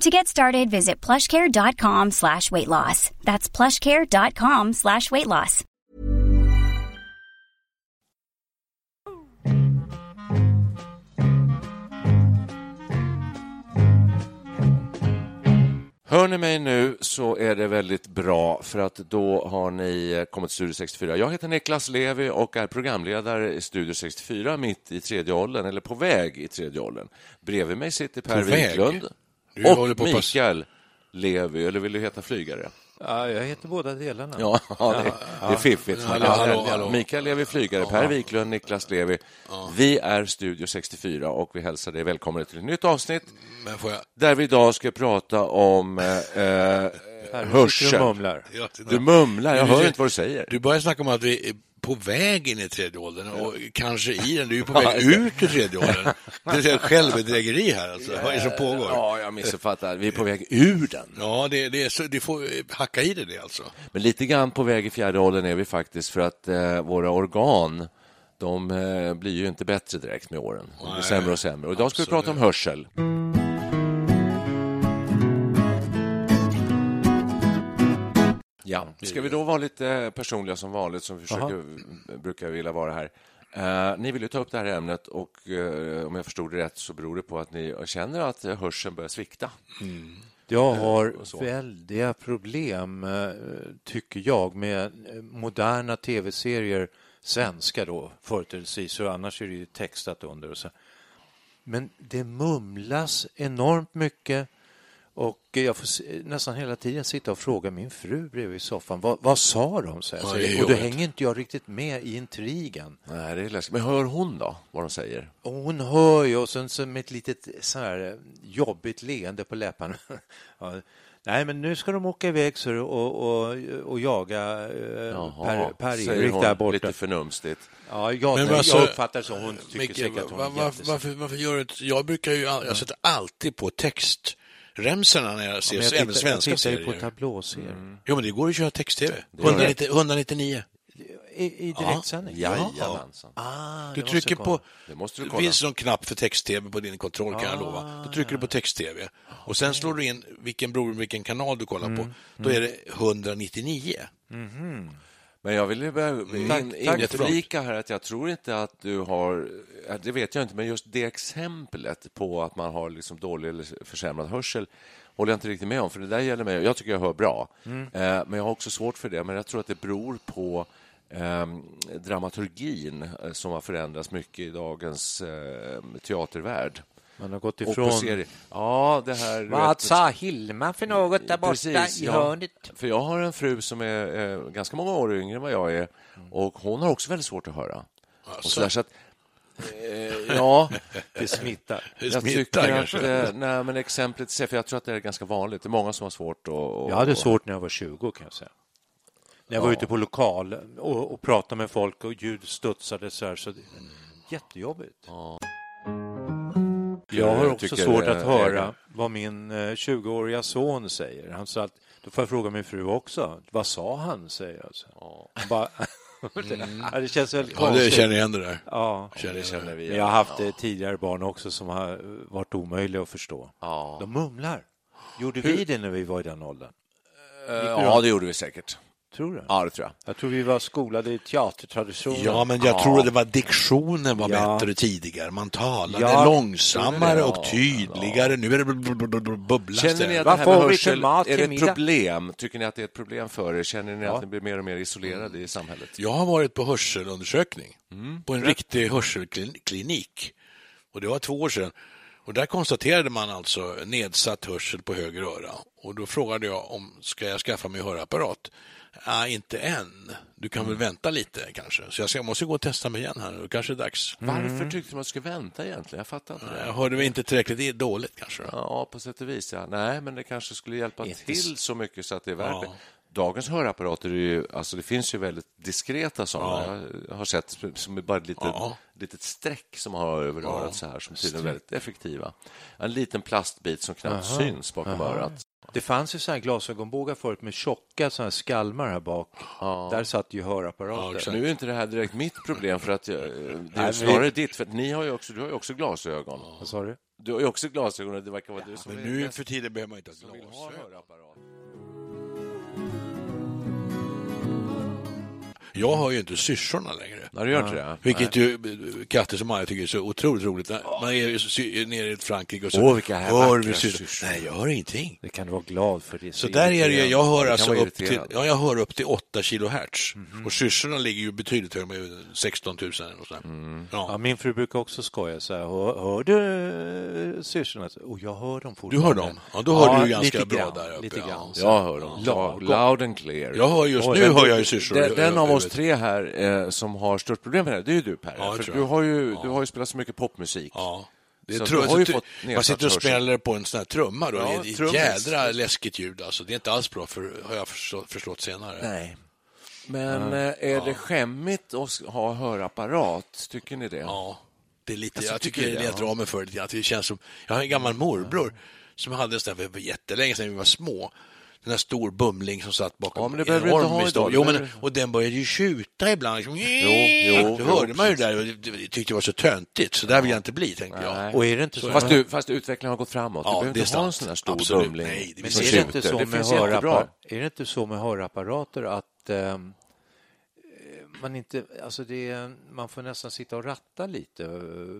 To get started, visit plushcare.com slash weight loss. That's plushcare.com slash weight loss. Hör ni mig nu så är det väldigt bra för att då har ni kommit till Studio 64. Jag heter Niklas Levi och är programledare i Studio 64 mitt i tredje åldern, eller på väg i tredje åldern. Bredvid mig sitter Per På väg? Wiklund Du och på Mikael Levi, eller vill du heta flygare? Ja, jag heter båda delarna. Ja, ja det, det är fiffigt. Hallå, hallå, hallå. Mikael Levi flygare, Per Wiklund, Niklas Levi. Vi är Studio 64 och vi hälsar dig välkommen till ett nytt avsnitt Men får jag... där vi idag ska prata om eh, eh, hörsel. du mumlar. Du mumlar, jag hör inte vad du säger. Du börjar snacka om att vi på väg in i tredje åldern och kanske i den. Du är på Ja, väg ut ur tredje åldern. Det är självbedrägeri här alltså. Vad är det som pågår? Ja, jag missuppfattar. Vi är på väg ur den. Ja, det, det är så, du får eh, hacka i det, det alltså. Men lite grann på väg i fjärde åldern är vi faktiskt för att eh, våra organ de eh, blir ju inte bättre direkt med åren. De blir sämre och sämre. Och idag ska vi absolut. prata om hörsel. Ja, ska vi då vara lite personliga som vanligt, som vi försöker, brukar vilja vara här. Eh, ni vill ju ta upp det här ämnet och eh, om jag förstod det rätt så beror det på att ni känner att hörseln börjar svikta. Jag har och så. väldiga problem, eh, tycker jag, med eh, moderna tv-serier, svenska då, företrädesvis, och annars är det ju textat under. Och så. Men det mumlas enormt mycket och jag får nästan hela tiden sitta och fråga min fru bredvid i soffan, vad, vad sa de? Så här, Ja, och då hänger inte jag riktigt med i intrigen. Nej, det är läskigt. Men hör hon då, vad de säger? Och hon hör ju och sen så med ett litet så här eh, jobbigt leende på läpparna. ja, nej, men nu ska de åka iväg så, och, och, och jaga eh, Per- Per-Erik hon där borta. lite förnumstigt. Ja, jag, Men jag alltså, uppfattar det så. Hon tycker Micke, säkert att hon va- är va- jättesnöjd. varför, varför gör du inte... Jag brukar ju... Jag sätter alltid på textremsorna när jag ser Men jag även tittar, jag svenska tittar ju serier. på tablåserier. Jo, men det går ju att köra text-tv. gör det. 190 199. I, I direktsändning? Jajamensan. Ah, Du det trycker på... Det måste du kolla. finns någon knapp för text-tv på din kontroll kan jag lova. Då trycker du på text-tv och sen slår du in vilken bror, vilken kanal du kollar på. Då är det 199. Men jag vill ju in, tack. inflika här att jag tror inte att du har, det vet jag inte, men just det exemplet på att man har liksom dålig eller försämrad hörsel håller jag inte riktigt med om, för det där gäller mig. Jag tycker jag hör bra, Mm. eh, men jag har också svårt för det. Men jag tror att det beror på eh, dramaturgin eh, som har förändrats mycket i dagens eh, teatervärld. Man har gått Och ifrån... Ja, det här... Vad sa Hilma för något där borta Precis, i ja. hörnet? För jag har en fru som är eh, ganska många år yngre än vad jag är och hon har också väldigt svårt att höra. Och så där, så att, eh, ja, Det smittar. Det jag smittar tycker att, kanske. eh, nej, men exemplet, för jag tror att det är ganska vanligt. Det är många som har svårt att... att- Jag hade svårt när jag var 20 kan jag säga. När jag var ute på lokal och, och pratade med folk och ljud studsade så här. Så det, jättejobbigt. Jag har också svårt eh, att höra ägaren. vad min eh, 20-åriga son säger. Han sa att, då får jag fråga min fru också. Vad sa han? säger jag. Så. Bara, ja, det känns väldigt Ja, det konstigt. känner igen det där. Ja. Känner igen. vi Men jag har haft eh, tidigare barn också som har varit omöjliga att förstå. Ja. De mumlar. Gjorde vi det när vi var i den åldern? Eh, ja, det gjorde vi säkert. Tror du? Ja, det tror jag. Jag tror vi var skolade i teatertraditionen. Ja, men jag tror att det var diktionen var Ja. bättre tidigare. Man talade Ja. långsammare Ja. och tydligare. Nu är det bl- bl- bl- bl- bubblas Känner ni att Vad det här med hörsel är det ett problem? Tycker ni att det är ett problem för er? Känner ni att ni blir mer och mer isolerade i samhället? Jag har varit på hörselundersökning Mm. på en riktig hörselklinik. Och det var två år sedan. Och där konstaterade man alltså nedsatt hörsel på höger öra. Och då frågade jag om ska jag skaffa mig hörapparat? Nej, inte än. Du kan Mm. väl vänta lite kanske. Så jag ska, måste gå och testa mig igen här nu. Kanske är det dags. Varför tyckte man skulle vänta egentligen? Jag fattar inte det. Jag hörde väl inte tillräckligt dåligt kanske. Då. Ja, på sätt och vis. Ja. Nej, men det kanske skulle hjälpa Inte till så mycket så att det är värt Ja. det. Dagens hörapparater är ju, alltså det finns ju väldigt diskreta sådana. Jag har sett som är bara ett litet, Ja. litet streck som man har över örat så här som tydligen är väldigt effektiva. En liten plastbit som knappt syns bakom örat. Det fanns ju såna här glasögonbågar förut med tjocka såna här skalmar här bak. Där satt ju Ja, hörapparater. exakt. Nu är inte det här direkt mitt problem för att jag, det är men- snarare ditt, för att ni har ju också, du har ju också glasögon. Vad sa du? Du har ju också glasögon och det verkar vara du som Men är nu för tiden behöver man inte ha som vill ha glasögon. Jag har ju inte syrsorna längre. Nej, du gör inte det? Vilket ju eh, katter som jag tycker är så otroligt roligt. Man är ju nere i Frankrike och så Åh, vilka här hör vi syrsor. syrsor. Nej, jag hör ingenting. Det kan du vara glad för. Det är Så där är det ju, jag hör alltså upp till, ja, jag hör upp till 8 kilohertz. Och syrsorna ligger ju betydligt högre, med 16 000 eller något sånt. Ja, Ja. min fru brukar också skoja så här. Hör, hör du eh, syrsorna? Och jag hör dem Du fortfarande. hör dem? Ja, då hör Ja, du ju ganska bra grann, där uppe. Lite ja. grann. Jag hör dem. Loud and clear. Jag hör just nu hör du- jag ju syrsor. Den, den av Jag oss tre här eh, som har störst problem med det, det är ju du Per. Ja, du har, ju, du har ju spelat så mycket popmusik. Ja. Det Så tror, du har ju så- fått man sitter och spelar på en sån här trumma då. Ja, är ett jädra läskigt ljud alltså. Det är inte alls bra, för, har jag förstått, förstått senare. Nej. Men eh, är det skämmigt att ha hörapparat? Tycker ni det? Ja, det är lite, Alltså, jag tycker det det? är att dra mig för det. Att det känns som, jag har en gammal morbror som hade en sån där för jättelänge sedan vi var små. Den där stor bumling som satt bakom. Ja, men det behöver inte ha idag. Jo, Det men, och den började ju tjuta ibland. Liksom. jo, Då hörde jo, man ju det där och det- det tyckte det var så töntigt. Så där vill jag inte bli, tänkte jag. Och är det inte så? Fast, du, fast utvecklingen har gått framåt. Ja, du behöver det är inte ha en sån här stor Absolut. bumling. Nej, det Men är det, inte så det med hörapparat, är det inte så med hörapparater att ehm, man inte, alltså det man får nästan sitta och ratta lite eh,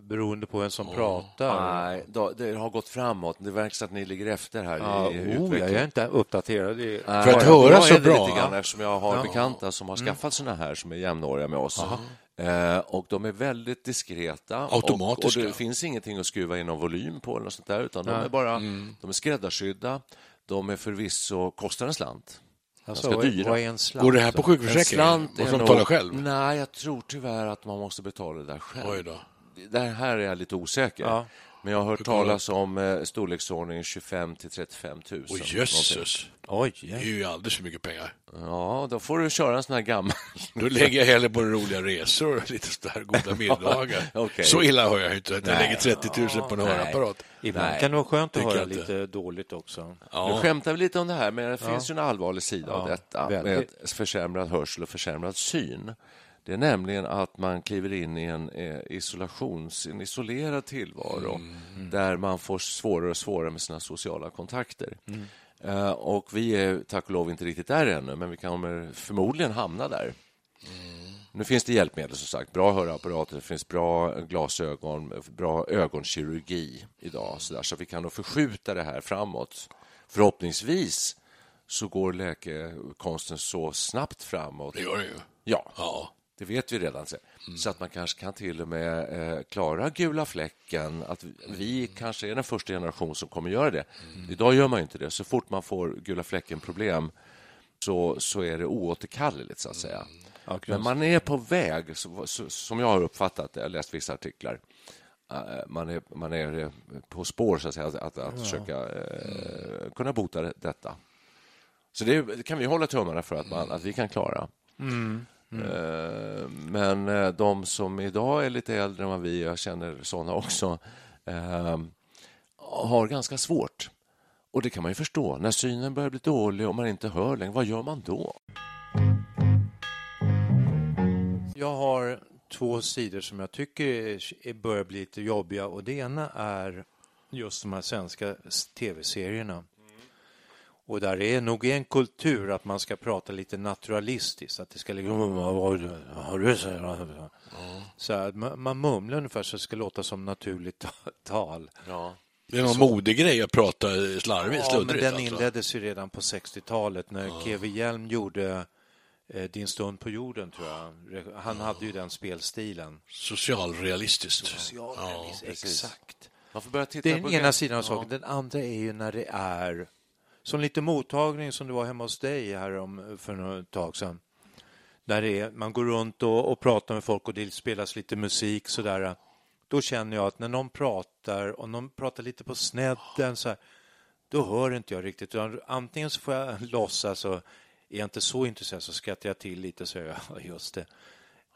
beroende på vem som pratar. Nej, det har gått framåt. Det verkar som att ni ligger efter här Ja, i oh, utvecklingen. jag är inte uppdaterad. Det Nej, För att jag- höra jag så bra. Lite grann, eftersom jag har Ja. bekanta som har skaffat såna här som är jämnåriga med oss. Eh, och de är väldigt diskreta. Och, och Automatiska. det finns ingenting att skruva in någon volym på eller något sånt där, utan de är bara de är skräddarsydda. De är förvisso, kostar en slant. Alltså, ganska dyra. vad är en slant? Går det här på En sjukförsäkringen? Måste nog- betala själv? Nej, jag tror tyvärr att man måste betala det där själv. Oj då. Det här är jag lite osäker. Ja. Men jag har hört talas om eh, storleksordningen 25 till 35 000. Åh jösses. Oj, Det är ju alldeles för mycket pengar. Ja, då får du köra en sån här gammal. Då lägger jag hellre på roliga resor och lite sådär goda middagar. Okej. Så illa hör jag inte att jag Nej. lägger 30 000 på en Nej. hörapparat. Ibland Nej, kan det vara skönt att höra inte. lite dåligt också. Nu Ja. skämtar vi lite om det här, men det finns ju en allvarlig sida av Ja, detta med väldigt. försämrad hörsel och försämrad syn. Det är nämligen att man kliver in i en eh, isolations, en isolerad tillvaro där man får svårare och svårare med sina sociala kontakter. Eh, och vi är tack och lov inte riktigt där ännu, men vi kommer förmodligen hamna där. Nu finns det hjälpmedel, som sagt. Bra hörapparater, det finns bra glasögon, bra ögonkirurgi idag. Så, där, så vi kan då förskjuta det här framåt. Förhoppningsvis så går läkekonsten så snabbt framåt. Det gör det ju. Ja, Ja. Det vet vi redan. Så, så att man kanske kan till och med eh, klara gula fläcken. Att vi kanske är den första generation som kommer göra det. Idag gör man inte det. Så fort man får gula fläcken-problem så, så är det oåterkalleligt, så att säga. Ja, Men man är på väg, så, så, som jag har uppfattat det. Jag har läst vissa artiklar. Eh, Man är, man är eh, på spår, så att säga, att, att, att försöka eh, kunna bota det- detta. Så det, kan vi hålla tummarna för att, man, att vi kan klara. Eh, Men eh, de som idag är lite äldre än vad vi jag känner såna också, eh, har ganska svårt. Och det kan man ju förstå. När synen börjar bli dålig och man inte hör längre, vad gör man då? Jag har två sidor som jag tycker är- börjar bli lite jobbiga och det ena är just de här svenska tv-serierna. Och där är nog en kultur att man ska prata lite naturalistiskt, att det ska liksom... Har du så så här, man, man mumlar ungefär så det ska låta som naturligt tal. Ja. Det är någon modegrej att prata slarvigt, Ja, men den alltså. inleddes ju redan på 60-talet när GW Hjelm gjorde eh, Din stund på jorden, tror jag. Han hade ju den spelstilen. Socialrealistiskt. Socialrealism, exakt. Man får börja titta Det är på den ena grej- sidan av saken. Den andra är ju när det är som lite mottagning som det var hemma hos dig här om, för ett tag sedan. Där det är, man går runt och, och pratar med folk och det spelas lite musik sådär. Då känner jag att när någon pratar och någon pratar lite på snedden så här, då hör inte jag riktigt. Antingen så får jag låtsas och är jag inte så intresserad så skrattar jag till lite och säger ja, just det.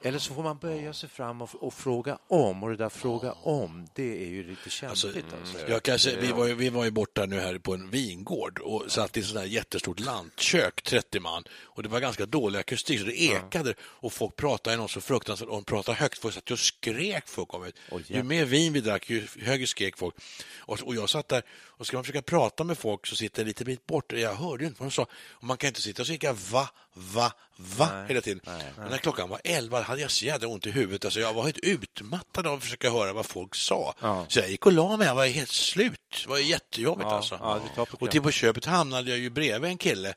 Eller så får man böja sig fram och, och fråga om. Och det där fråga om, det är ju lite känsligt. Alltså, Jag kan säga, vi, var ju, vi var ju borta nu här på en vingård och satt i ett sånt där jättestort lantkök, 30 man. Och det var ganska dålig akustik, så det ekade. Och folk pratade något så fruktansvärt, och de pratade högt. Folk satt och skrek folk om det. Ju mer vin vi drack, ju högre skrek folk. Och, och jag satt där och ska man försöka prata med folk så sitter lite bit bort. Jag hörde ju inte vad de sa. Och man kan inte sitta och skrika va, va, va hela tiden. Men när klockan var 11 hade jag så jävla ont i huvudet. Alltså jag var helt utmattad av att försöka höra vad folk sa. Så jag gick och la mig, jag var helt slut. Det var jättejobbigt Ja, alltså. ja, och till på köpet hamnade jag ju bredvid en kille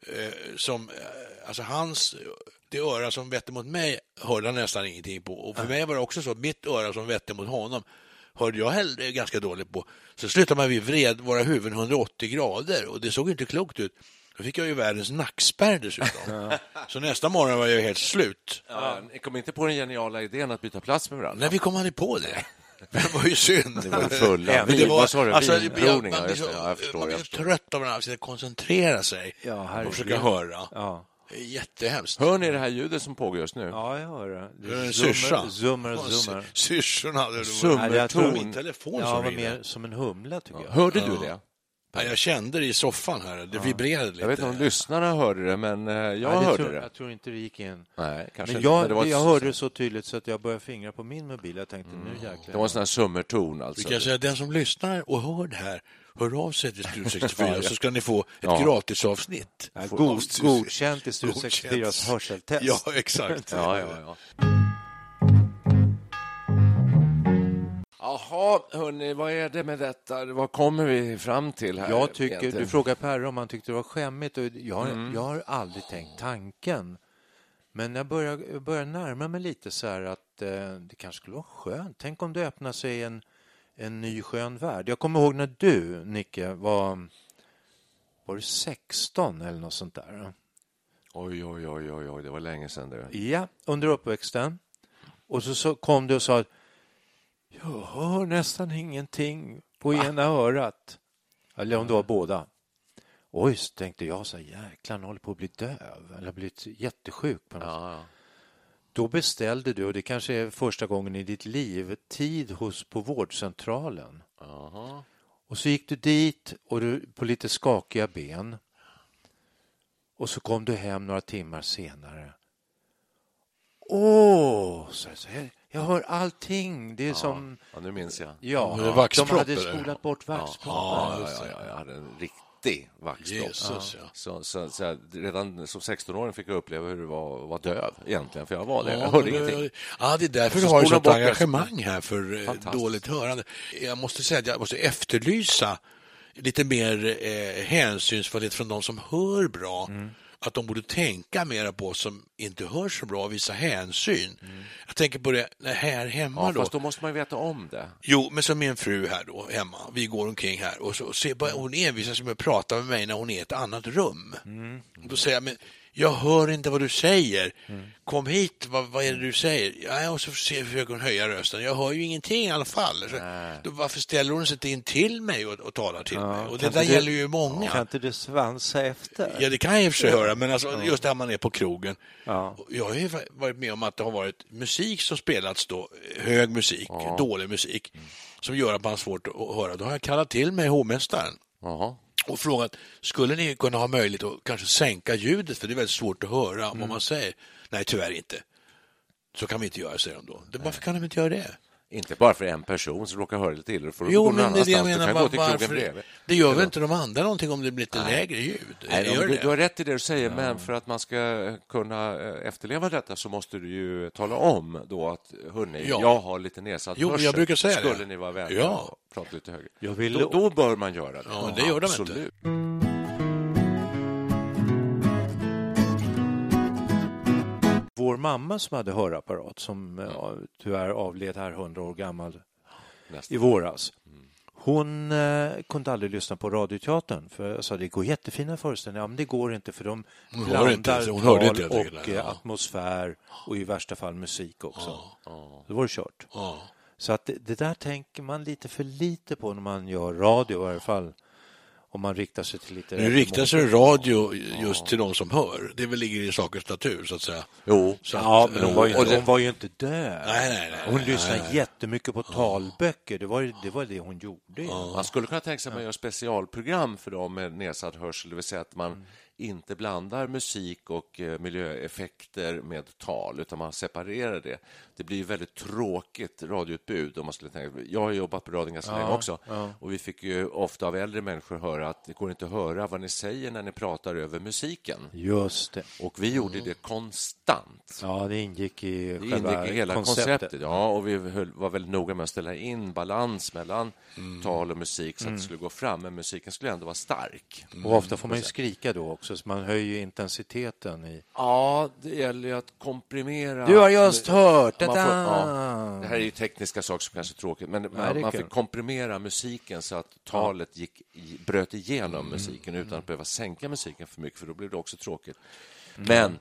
eh, som, eh, alltså hans, det öra som vette mot mig hörde han nästan ingenting på. Och för mig var det också så, mitt öra som vette mot honom hörde jag hellre ganska dåligt på. Så slutade man vi vred våra huvuden 180 grader och det såg inte klokt ut. Då fick jag ju världens nackspärr dessutom. Så nästa morgon var jag helt slut. Ja, ni kom inte på den geniala idén att byta plats med varandra? När vi kom aldrig på det. Det var ju synd. Det var ju fulla. Men det vad sa du? alltså, man Ja, blir så, det. Ja, jag förstår. man blir så trött av att koncentrera sig Ja, och försöka höra. Ja. Det är jättehemskt. Hör ni det här ljudet som pågår just nu? ja, jag hör det. Det är en syrsa. zoomar, zoomar. Syrsorna det Summerton. var- Nej, jag tror- Min telefon Ja, som var mer som en humla, tycker jag. Hörde du det? Ja, jag kände det i soffan här. Det vibrerade lite. Jag vet inte om lyssnarna hörde det, men eh, jag Nej, hörde tror, det. Jag tror inte det gick in. Nej, kanske Men inte, jag, det var ett- jag hörde det så tydligt så att jag började fingra på min mobil. Jag tänkte, nu jäklar. Det var en sån här summerton Vi alltså. kan säga den som lyssnar och hör det här, hör av sig till Studio 64 så ska ni få ett Ja. gratisavsnitt. Ja, god, godkänt i Studio Godkänt. 64 hörseltest. Ja, exakt. Ja, ja, ja. Jaha, hörni, vad är det med detta? Vad kommer vi fram till här? Jag tycker, egentligen? du frågar Perre om han tyckte det var skämmigt. Och jag, har- Mm. jag har aldrig tänkt tanken. Men jag börjar, börjar närma mig lite så här att eh, det kanske skulle vara skönt. Tänk om det öppnar sig en, en ny skön värld. Jag kommer ihåg när du, Nicke, var, var du 16 eller något sånt där? Oj, oj, oj, oj, oj, det var länge sedan det. Ja, under uppväxten. Och så, så kom du och sa att jag hör nästan ingenting på ena örat. Eller om det var båda. Oj, så tänkte jag så här, jäklar, han håller på att bli döv eller blivit jättesjuk. På något. Ja, ja. Då beställde du, och det kanske är första gången i ditt liv, tid hos på vårdcentralen. Jaha. Och så gick du dit och du, på lite skakiga ben. Och så kom du hem några timmar senare. Åh, så jag, så här, jag hör allting. Det är som... ja, nu minns jag. Ja, Var det de vaxpropp, hade eller? spolat bort Ja, vaxproppen. ja, ja, ja, jag hade en riktig vaxpropp. Jesus, ja. Så, så, så jag, redan som 16-åring fick jag uppleva hur det var att vara döv egentligen, för jag var det. Ja, Jag hörde men- ingenting. Ja, det är därför du har ett sånt engagemang här för eh, dåligt hörande. Jag måste säga att jag måste efterlysa lite mer eh, hänsynsfullhet från de som hör bra. Mm. Att de borde tänka mer på oss som inte hör så bra och visa hänsyn. Mm. Jag tänker på det här hemma Ja, då. fast då måste man ju veta om det. Jo, men som min fru här då, hemma, vi går omkring här och så ser bara, hon envisas med att prata med mig när hon är i ett annat rum. Och Då säger jag, men jag hör inte vad du säger. Kom hit, vad, vad är det du säger? Ja, och så försöker hon höja rösten. Jag hör ju ingenting i alla fall. Så, då, varför ställer hon sig inte in till mig och, och talar till mig? Och det där du- gäller ju många. Kan inte du svansa efter? Ja, det kan jag i och för sig höra, men alltså, just där man är på krogen. Ja. Jag har ju varit med om att det har varit musik som spelats då, hög musik, dålig musik, som gör att man har svårt att höra. Då har jag kallat till mig hovmästaren. Och frågat, skulle ni kunna ha möjlighet att kanske sänka ljudet, för det är väldigt svårt att höra vad man säger. Nej, tyvärr inte. Så kan vi inte göra, säger de då. Varför kan de inte göra det? Inte bara för en person som råkar höra lite illa. Får Jo, men det är det jag menar. kan gå till Var, krogen varför? bredvid. Det gör väl inte de andra någonting om det blir lite lägre ljud? Nej, Gör men du, det? du har rätt i det du säger, men för att man ska kunna eh, efterleva detta så måste du ju tala om då att hörni, Ja. jag har lite nedsatt Jo, jag hörsel. brukar säga det. Skulle ni vara vänliga Ja. och prata lite högre? Jag vill- då, då bör man göra det. Ja, det gör de inte. Vår mamma som hade hörapparat, som eh, tyvärr avled här 100 år gammal Nästan. i våras. Hon eh, kunde aldrig lyssna på Radioteatern för jag sa det går jättefina föreställningar. Ja, men det går inte för de Hon hör inte, blandar hon tal inte och eh, ja. atmosfär och i värsta fall musik också. Då var det kört. Ja. Så att det, det där tänker man lite för lite på när man gör radio i varje fall. Om man riktar sig till lite... Nu riktar sig radio just till de som hör. Det väl ligger i sakens natur, så att säga. Jo, Så Ja, att, men hon eh, var ju, och inte, det- hon var ju inte död. Nej, nej, nej, hon lyssnade nej, nej. jättemycket på talböcker. Det var, ju- det var det hon gjorde. ju. Man skulle kunna tänka sig att man gör specialprogram för dem med nedsatt hörsel, det vill säga att man inte blandar musik och eh, miljöeffekter med tal, utan man separerar det. Det blir väldigt tråkigt radioutbud. Om man skulle tänka. Jag har jobbat på radion ganska länge också och vi fick ju ofta av äldre människor höra att det går inte att höra vad ni säger när ni pratar över musiken. Just det. Och vi gjorde det konstant. Ja, det ingick i Det själva ingick i hela konceptet. konceptet. Ja, och vi höll, var väldigt noga med att ställa in balans mellan tal och musik så att det skulle gå fram, men musiken skulle ändå vara stark. Och ofta får man ju skrika då också, så man höjer intensiteten i... Ja, det gäller ju att komprimera. Du har just hört Får, ja, det här är ju tekniska saker som kanske är tråkigt, men det man, fick komprimera musiken så att talet gick, bröt igenom musiken utan att behöva sänka musiken för mycket, för då blir det också tråkigt. Men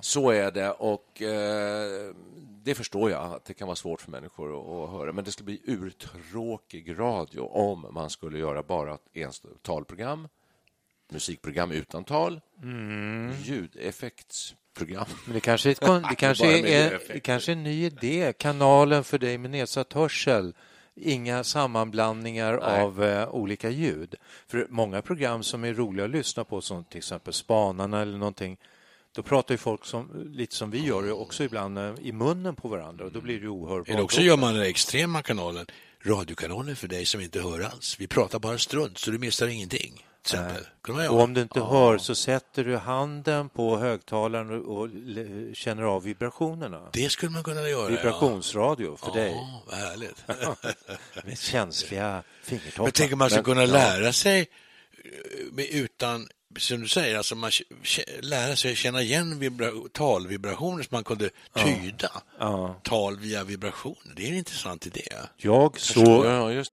så är det och eh, det förstår jag att det kan vara svårt för människor att, att höra. Men det skulle bli urtråkig radio om man skulle göra bara ett talprogram, musikprogram utan tal, ljudeffektsprogram. Men det kanske, ett det kanske, är, det kanske är en ny idé. Kanalen för dig med nedsatt hörsel. Inga sammanblandningar av eh, olika ljud. För många program som är roliga att lyssna på, som till exempel Spanarna eller någonting, då pratar ju folk som, lite som vi gör, också ibland eh, i munnen på varandra och då blir det ohörbart. Eller också gör man den extrema kanalen, radiokanalen för dig som inte hör alls. Vi pratar bara strunt, så du missar ingenting. Exempel. Göra. Och om du inte hör så sätter du handen på högtalaren och, känner av vibrationerna. Det skulle man kunna göra. Vibrationsradio för ja. dig Ja, vad härligt. med känsliga fingertoppar. Men tänker man ska kunna ja. lära sig eh, utan, som du säger, alltså man lära sig känna igen vibra, talvibrationer som man kunde tyda Ja. tal via vibrationer. Det är en intressant idé. Jag såg Ja, just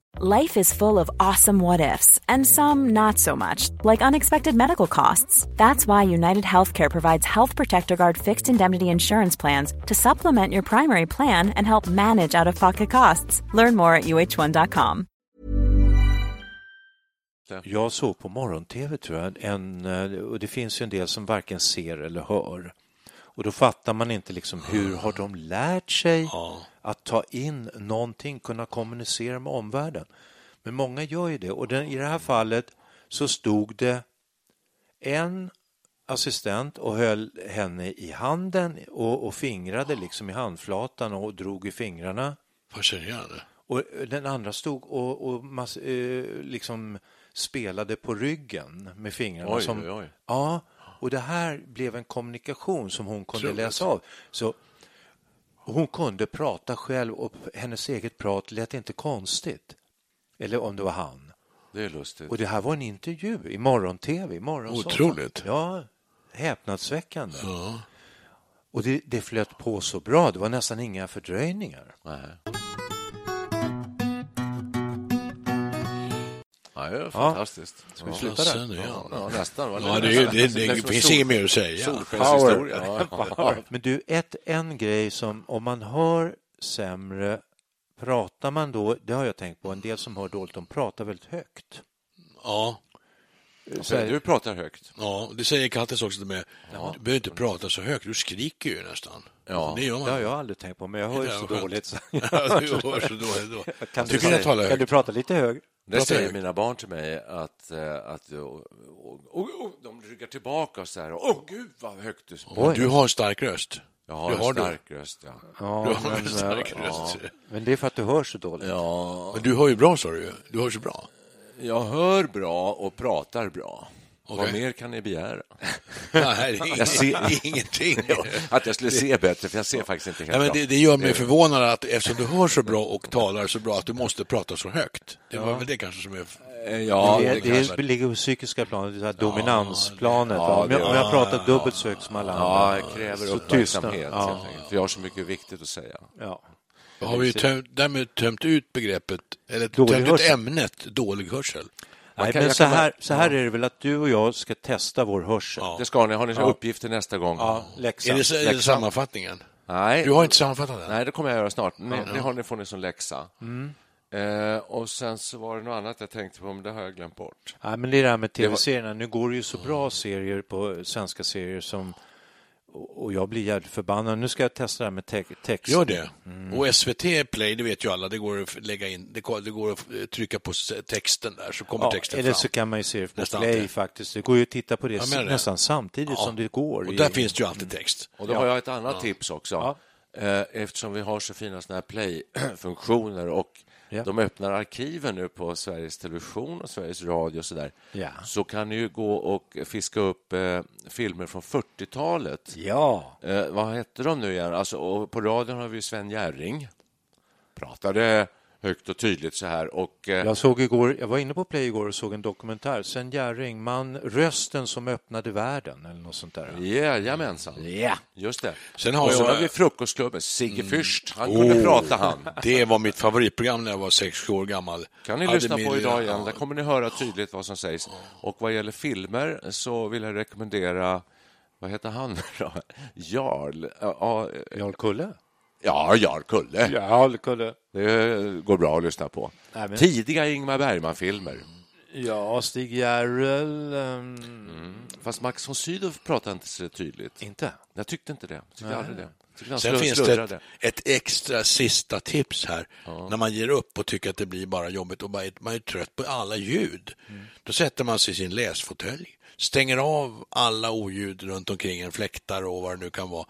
Life is full of awesome what ifs, and some not so much, like unexpected medical costs. That's why United Healthcare provides Health Protector Guard fixed indemnity insurance plans to supplement your primary plan and help manage out of pocket costs. Learn more at uh1.com. Jag såg på morgon-tv tror jag, en, eh, och det finns ju en del som varken ser eller hör. Och då fattar man inte liksom hur har de lärt sig att ta in någonting, kunna kommunicera med omvärlden. Men många gör ju det och den, i det här fallet så stod det en assistent och höll henne i handen och, och fingrade liksom i handflatan och drog i fingrarna. Fascinerande. Och den andra stod och, och mass, eh, liksom spelade på ryggen med fingrarna. Oj, som, oj, oj. Ja, och det här blev en kommunikation som hon kunde Otroligt. läsa av. Så hon kunde prata själv och hennes eget prat lät inte konstigt. Eller om det var han. Det är lustigt. Och det här var en intervju i morgon-tv. i morgonsoffan. Otroligt. Ja, häpnadsväckande. Och det, det flöt på så bra. Det var nästan inga fördröjningar. Nej. Ja, det är fantastiskt. Ska vi ja. sluta där? Sen, ja. Ja, nästan. Ja, det, är- det, det, det finns inget mer att säga. Solskenshistoria. Ja, ja, ja. Men du, ett, en grej som om man hör sämre pratar man då, det har jag tänkt på, en del som hör dåligt, de pratar väldigt högt. Ja, Så här- Du pratar högt. ja, det säger Kattis också till mig. Du behöver inte prata så högt, du skriker ju nästan. Ja. Det gör Det man. har jag aldrig tänkt på, men jag hör ju Ja, så dåligt. Så. Ja, du hör så dåligt då. Kan, du, kan du prata lite högre? Det säger mina barn till mig att, eh, att och, och, och, och, de ryggar tillbaka så här. Åh, gud vad högt du Oj. Du har stark röst. Jag har Du en har du. stark röst, ja. Ja, Du har men, en stark eh, röst. men det är för att du hör så dåligt. Ja, Men du hör ju bra, sa du ju. Du hör så bra. jag hör bra och pratar bra. Vad Okej. mer kan ni begära? Nej, är Jag ser- ingenting. Att jag skulle se bättre, för jag ser faktiskt inte helt Ja, men det, det gör mig förvånad att eftersom du hör så bra och talar så bra att du måste prata så högt. Det var väl det kanske som är... Eh, Ja, det, det det, ligger på psykiska planet, det här dominansplanet. Ja, om, jag, om jag pratar dubbelt så högt som alla Ja, andra. det kräver uppmärksamhet. Ja. För jag har så mycket viktigt att säga. ja. Har vi tömt, därmed tömt ut begreppet, eller Dålig tömt ut hörsel. ämnet dålig hörsel? Nej, kan- men så här, så här är det väl att du och jag ska testa vår hörsel. Ja. Det ska ni. Har ni uppgifter nästa gång? Ja, läxa. Är det, är det sammanfattningen? Nej. Du har inte sammanfattat den? Nej, det kommer jag göra snart. Ni, det har ni, får ni som läxa. Mm. Eh, och sen så var det något annat jag tänkte på, men det har jag glömt bort. Ja, men det är det här med var- tv-serierna. Nu går det ju så bra serier på svenska serier som och jag blir jävligt förbannad. Nu ska jag testa det här med te text. Gör det. Mm. Och SVT Play, det vet ju alla, det går att lägga in, det går, det går att trycka på texten där så kommer Ja, texten eller fram. så kan man ju se det på Nästan Play alltid. faktiskt. Det går ju att titta på det, det. nästan samtidigt Ja. som det går. Och i- där finns det ju alltid text. Och då har jag ett annat tips också. Ja. Eh, eftersom vi har så fina såna här play-funktioner och Ja. de öppnar arkiven nu på Sveriges Television och Sveriges Radio och så där. Ja. Så kan ni ju gå och fiska upp eh, filmer från 40-talet. Ja, Eh, vad hette de nu igen? Alltså, på radion har vi Sven Jerring. Pratade högt och tydligt så här. Och, eh, jag såg igår, jag var inne på Play igår och såg en dokumentär. Sven Jerring, man, rösten som öppnade världen eller något sånt där. Jajamensan. Ja. Just det. Sen har och så jag- har vi Frukostklubben. Sigge Fürst. Han kunde Oh. prata han. Det var mitt favoritprogram när jag var sex år gammal. kan ni Hade lyssna på idag igen. Där kommer ni höra tydligt vad som sägs. Och vad gäller filmer så vill jag rekommendera vad heter han då? Jarl? Ja, Jarl Kulle? Ja Jarl Kulle. Jarl Kulle. Det går bra att lyssna på. Nej, men- Tidiga Ingmar Bergman-filmer. Ja, Stig Järrel... ehm, Fast Max von Sydow pratar inte så tydligt. Inte? Jag tyckte inte det. Jag tyckte aldrig det. Tyckte Sen finns det ett, ett extra sista tips här. När man ger upp och tycker att det blir bara jobbigt och bara, man är trött på alla ljud. Då sätter man sig i sin läsfåtölj, stänger av alla oljud runt omkring en, fläktar och vad det nu kan vara.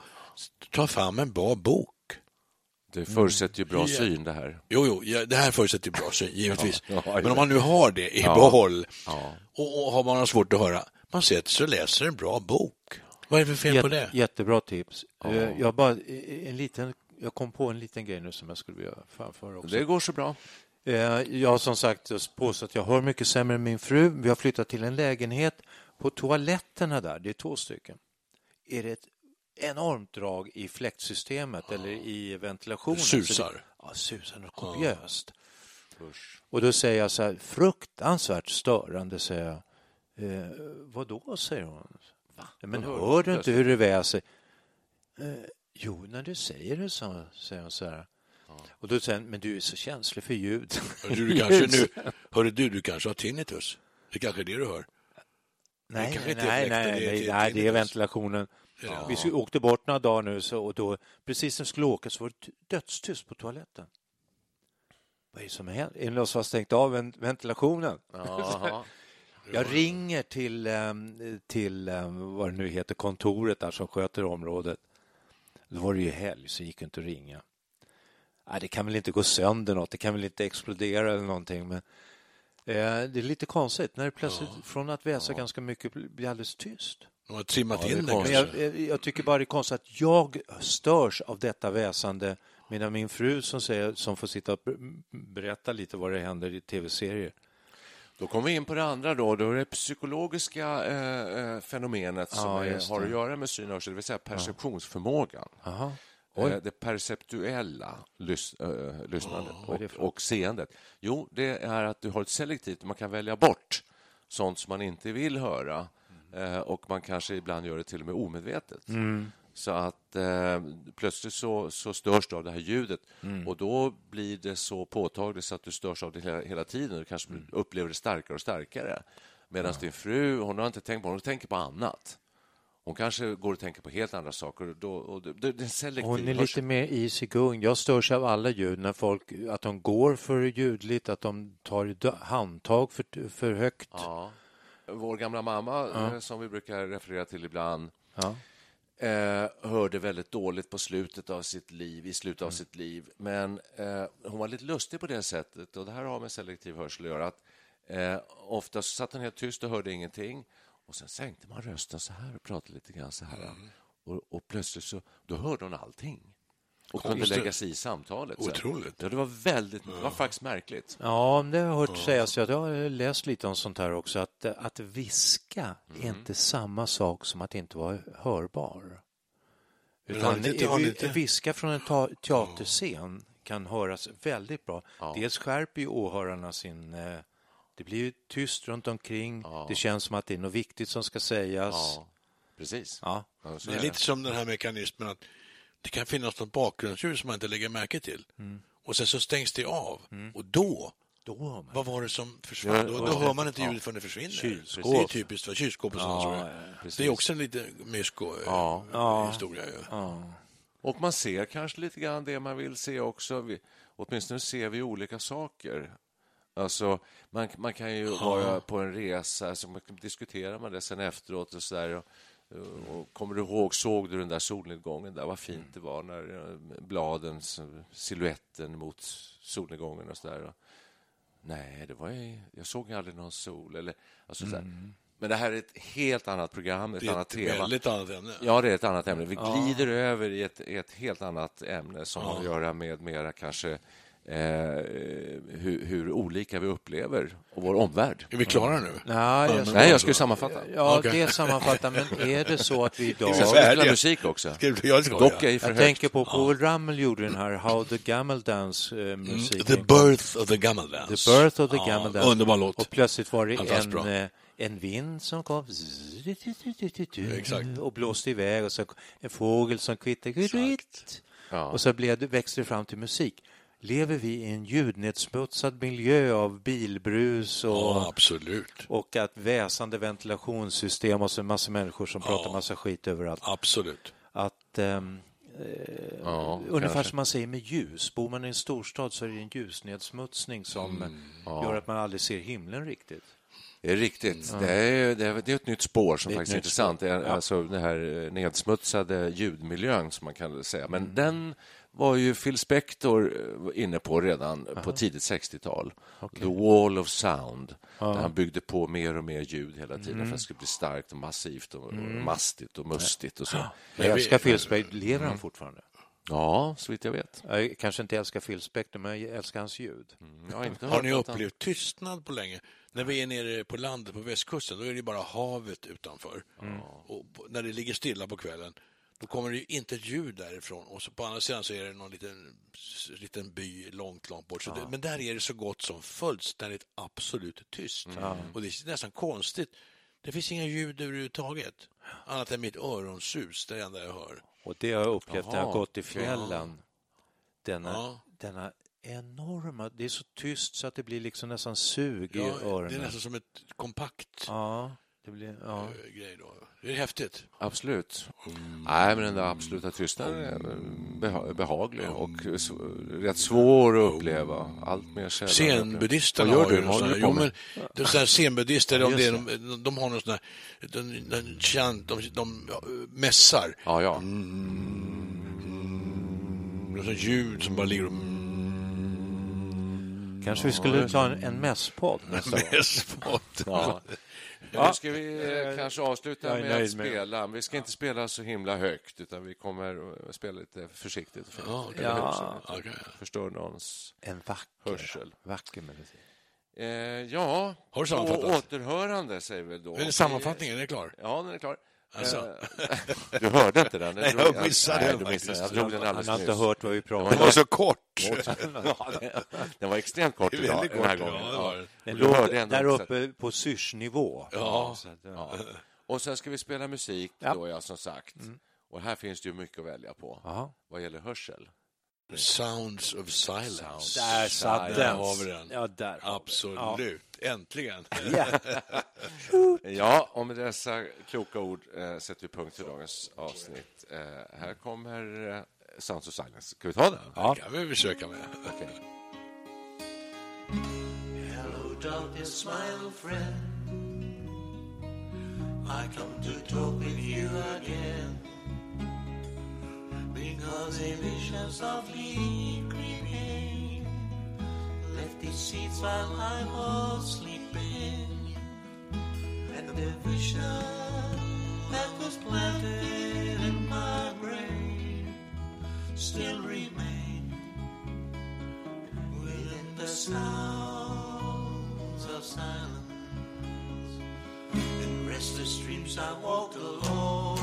Ta fram en bra bok. Det förutsätter ju bra Ja. syn det här. Jo, jo, ja, det här förutsätter ju bra syn, givetvis. Ja, ja, Men om man nu har det i behåll och, och har man svårt att höra, man sätter sig och läser en bra bok. Vad är det för fel på det? Jätte, jättebra tips. Eh, Jag, bara, en liten, jag kom på en liten grej nu som jag skulle vilja framföra också. Det går så bra. Eh, Jag har som sagt påstått att jag hör mycket sämre än min fru. Vi har flyttat till en lägenhet. På toaletterna där, det är två stycken, är det ett enormt drag i fläktsystemet eller i ventilationen. Susar. Så det- Ja, susar något kopiöst. Och då säger jag så här, fruktansvärt störande, säger jag. Eh, vad då, säger hon. Va? Men hör hör du inte hur det väser? Eh, jo, när du säger det, så, säger hon så här. Och då säger han, men du är så känslig för ljud. Du, du kanske nu, hörru du, du kanske har tinnitus. Det är kanske är det du hör. Nej, kanske nej, nej, nej, det nej, det är det ventilationen. Ja. Vi skulle- åkte bort några dagar nu så, och då, precis när vi skulle åka så var det ty- dödstyst på toaletten. Vad är det som hänt? Är det någon som har stängt av ven- ventilationen? Jag ringer till, ehm, till ehm, vad det nu heter, kontoret där som sköter området. Då var det ju helg så gick det inte att ringa. nej, det kan väl inte gå sönder något, det kan väl inte explodera eller någonting. Men eh, det är lite konstigt när det plötsligt från att väsa ganska mycket blir alldeles tyst. De har trimmat är in det kanske. jag, jag, jag tycker bara det är konstigt att jag störs av detta väsande medan min fru som, säger, som får sitta och ber- berätta lite vad det händer i tv-serier. Då kommer vi in på det andra då, då är det psykologiska eh, eh, fenomenet som Ja, är, just har det. att göra med syn och hörsel, det vill säga perceptionsförmågan. Aha. Eh, det perceptuella lys, eh, lyssnandet är det och, och seendet. Jo, det är att du har ett selektivt, man kan välja bort sånt som man inte vill höra eh, och man kanske ibland gör det till och med omedvetet. Så att eh, plötsligt så, så störs du av det här ljudet och då blir det så påtagligt så att du störs av det hela, hela tiden. Du kanske upplever det starkare och starkare. Medan din fru, hon har inte tänkt på hon tänker på annat. Hon kanske går och tänker på helt andra saker. Då, och det, det är selektiv Hon är lite mer easy going. Jag störs av alla ljud. När folk, att de går för ljudligt, att de tar handtag för, för högt. Ja. Vår gamla mamma, eh, som vi brukar referera till ibland, Ja. eh, hörde väldigt dåligt på slutet av sitt liv, i slutet av sitt liv. Men eh, hon var lite lustig på det sättet, och det här har med selektiv hörsel att göra. Att, eh, ofta så satt hon helt tyst och hörde ingenting. Och sen sänkte man rösten så här och pratade lite grann så här. Och, och plötsligt så då hörde hon allting. Och kunde lägga sig i samtalet. sen. Otroligt. Ja, det var väldigt, det var faktiskt märkligt. Ja, det har jag hört sägas. Jag har läst lite om sånt här också. Att, att viska är inte samma sak som att inte vara hörbar. Utan det inte- viska från en teaterscen kan höras väldigt bra. Dels skärper ju åhörarna sin... Eh, det blir ju tyst runt omkring. Det känns som att det är något viktigt som ska sägas. Ja, precis. Ja. Ja, Det är är lite som den här mekanismen att det kan finnas något bakgrundsljud som man inte lägger märke till. Mm. Och sen så stängs det av. Och då, Då vad var det som försvann? Ja, då, då ja. hör man inte ljudet förrän det försvinner. Kylskåp. Det är typiskt för kylskåp och sådana Ja, saker. Det är också en liten mysko Ja. historia. Och man ser kanske lite grann det man vill se också. Vi, åtminstone ser vi olika saker. Alltså, man, man kan ju vara på en resa, så man kan diskutera man det sen efteråt och så där. Och, och kommer du ihåg, såg du den där solnedgången där? Vad fint det var när eh, bladen, siluetten mot solnedgången och så där. Nej, det var ju, jag såg aldrig någon sol. Eller, alltså, så där. Men det här är ett helt annat program, ett Det är annat ett tema. väldigt annat ämne. Ja, det är ett annat ämne. Vi glider över i ett, ett helt annat ämne som har att göra med mera kanske eh, hur, hur olika vi upplever och vår omvärld. Är vi klara nu? Nej, jag, Nej, jag skulle sammanfatta. ja, Okej. det sammanfattar, men är det så att vi idag... Så ska spela musik också. Ska jag ska Dock Jag högt. tänker på Paul Rummel gjorde den här How the Gamel Dance eh, musiken. The birth of the gammaldance. The Birth of the Ja, Gamel Dance. Underbar låt. Och plötsligt var det en, bra. eh, en vind som kom och blåste iväg och så en fågel som kvittrade. Ja. Och så blev det, växte det fram till musik. Lever vi i en ljudnedsmutsad miljö av bilbrus och, Ja, absolut. och att väsande ventilationssystem och så en massa människor som pratar massa skit överallt. Absolut. Att, ehm, Ja, ungefär kanske. som man säger med ljus. Bor man i en storstad så är det en ljusnedsmutsning som gör att man aldrig ser himlen riktigt. Det är riktigt. Det, är, det, är, det är ett nytt spår som är faktiskt är intressant. spår. Det är, Ja. Alltså den här eh, nedsmutsade ljudmiljön, som man kan säga. Men Mm. den var ju Phil Spector eh, inne på redan på tidigt 60-tal. The Wall of Sound. Där han byggde på mer och mer ljud hela tiden Mm. för att det skulle bli starkt och massivt och, och mastigt och mustigt och så. Jag älskar Phil Spector. Lever han fortfarande? Ja, så vitt jag vet. Jag kanske inte älskar Phil Spector, men jag älskar hans ljud. Jag har inte Har hört ni upplevt tystnad på länge? När vi är nere på landet på västkusten, då är det bara havet utanför. Och på, när det ligger stilla på kvällen, då kommer det ju inte ett ljud därifrån. Och så på andra sidan så är det någon liten, liten by långt, långt bort. Så det, men där är det så gott som fullständigt absolut tyst. Och det är nästan konstigt. Det finns inga ljud överhuvudtaget. Annat än mitt öronsus, det enda jag hör. Och det har jag upplevt när jag Jaha, gått i fjällen. Denna, Ja. denna enorma... Det är så tyst så att det blir liksom nästan sug i Ja, det är öronen. nästan som ett kompakt Ja, det blir... Ja. eh, grej då. Det är häftigt. Absolut. Nej, men den där absoluta tystnaden är beha behaglig och rätt svår att uppleva. Allt mer sällan. Gör har du? ju någon sån här, jo, men de sådana här zenbuddister, de, de, de, de har någon sån här, de, de, de, de mässar. Ja, ja. Någon sån ljud som bara ligger och Kanske vi skulle ta en, en mässpodd nästa gång. Mässpott. Ja. Ja. Nu ska vi eh, kanske avsluta med att nöjd med- spela. Vi ska inte spela så himla högt, utan vi kommer att spela lite försiktigt. fint. Ja, okej. Ja. Förstör någons En vacker, hörsel. vacker melodi. Eh, ja, Har du på sammanfattat? återhörande säger vi då. Är det Sammanfattningen, är det klar? Ja, den är klar. Alltså. Eh, Du hörde inte den? Nej, jag missade den du missade faktiskt. Jag drog den Han har inte hört vad vi Den pratar var om. så kort. Den- Den var extremt kort Väldigt idag, den här kort, gången. ja, var. Den Du hörde låg ändå där uppe på syrsnivå. Ja. Ja. Och sen ska vi spela musik Ja. då, ja, som sagt. Och här finns det ju mycket att välja på Ja. vad gäller hörsel. Sounds of silence. Sounds. Där satt den. har vi den. Ja, där. Absolut. Äntligen. Ja. Ja, och med dessa kloka ord eh, sätter vi punkt för dagens avsnitt. Eh, här kommer eh, Sounds of Silence. Ska vi ta den? Ja. kan vi försöka med. Okej. Hello, darkness, smile, friend. I come to talk with you again. Because a vision softly creeping left its seeds while I was sleeping. And the vision that was planted in my brain still remains within the sounds of silence. In restless dreams I walked alone,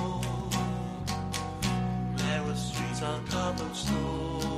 narrow streets on cobblestone.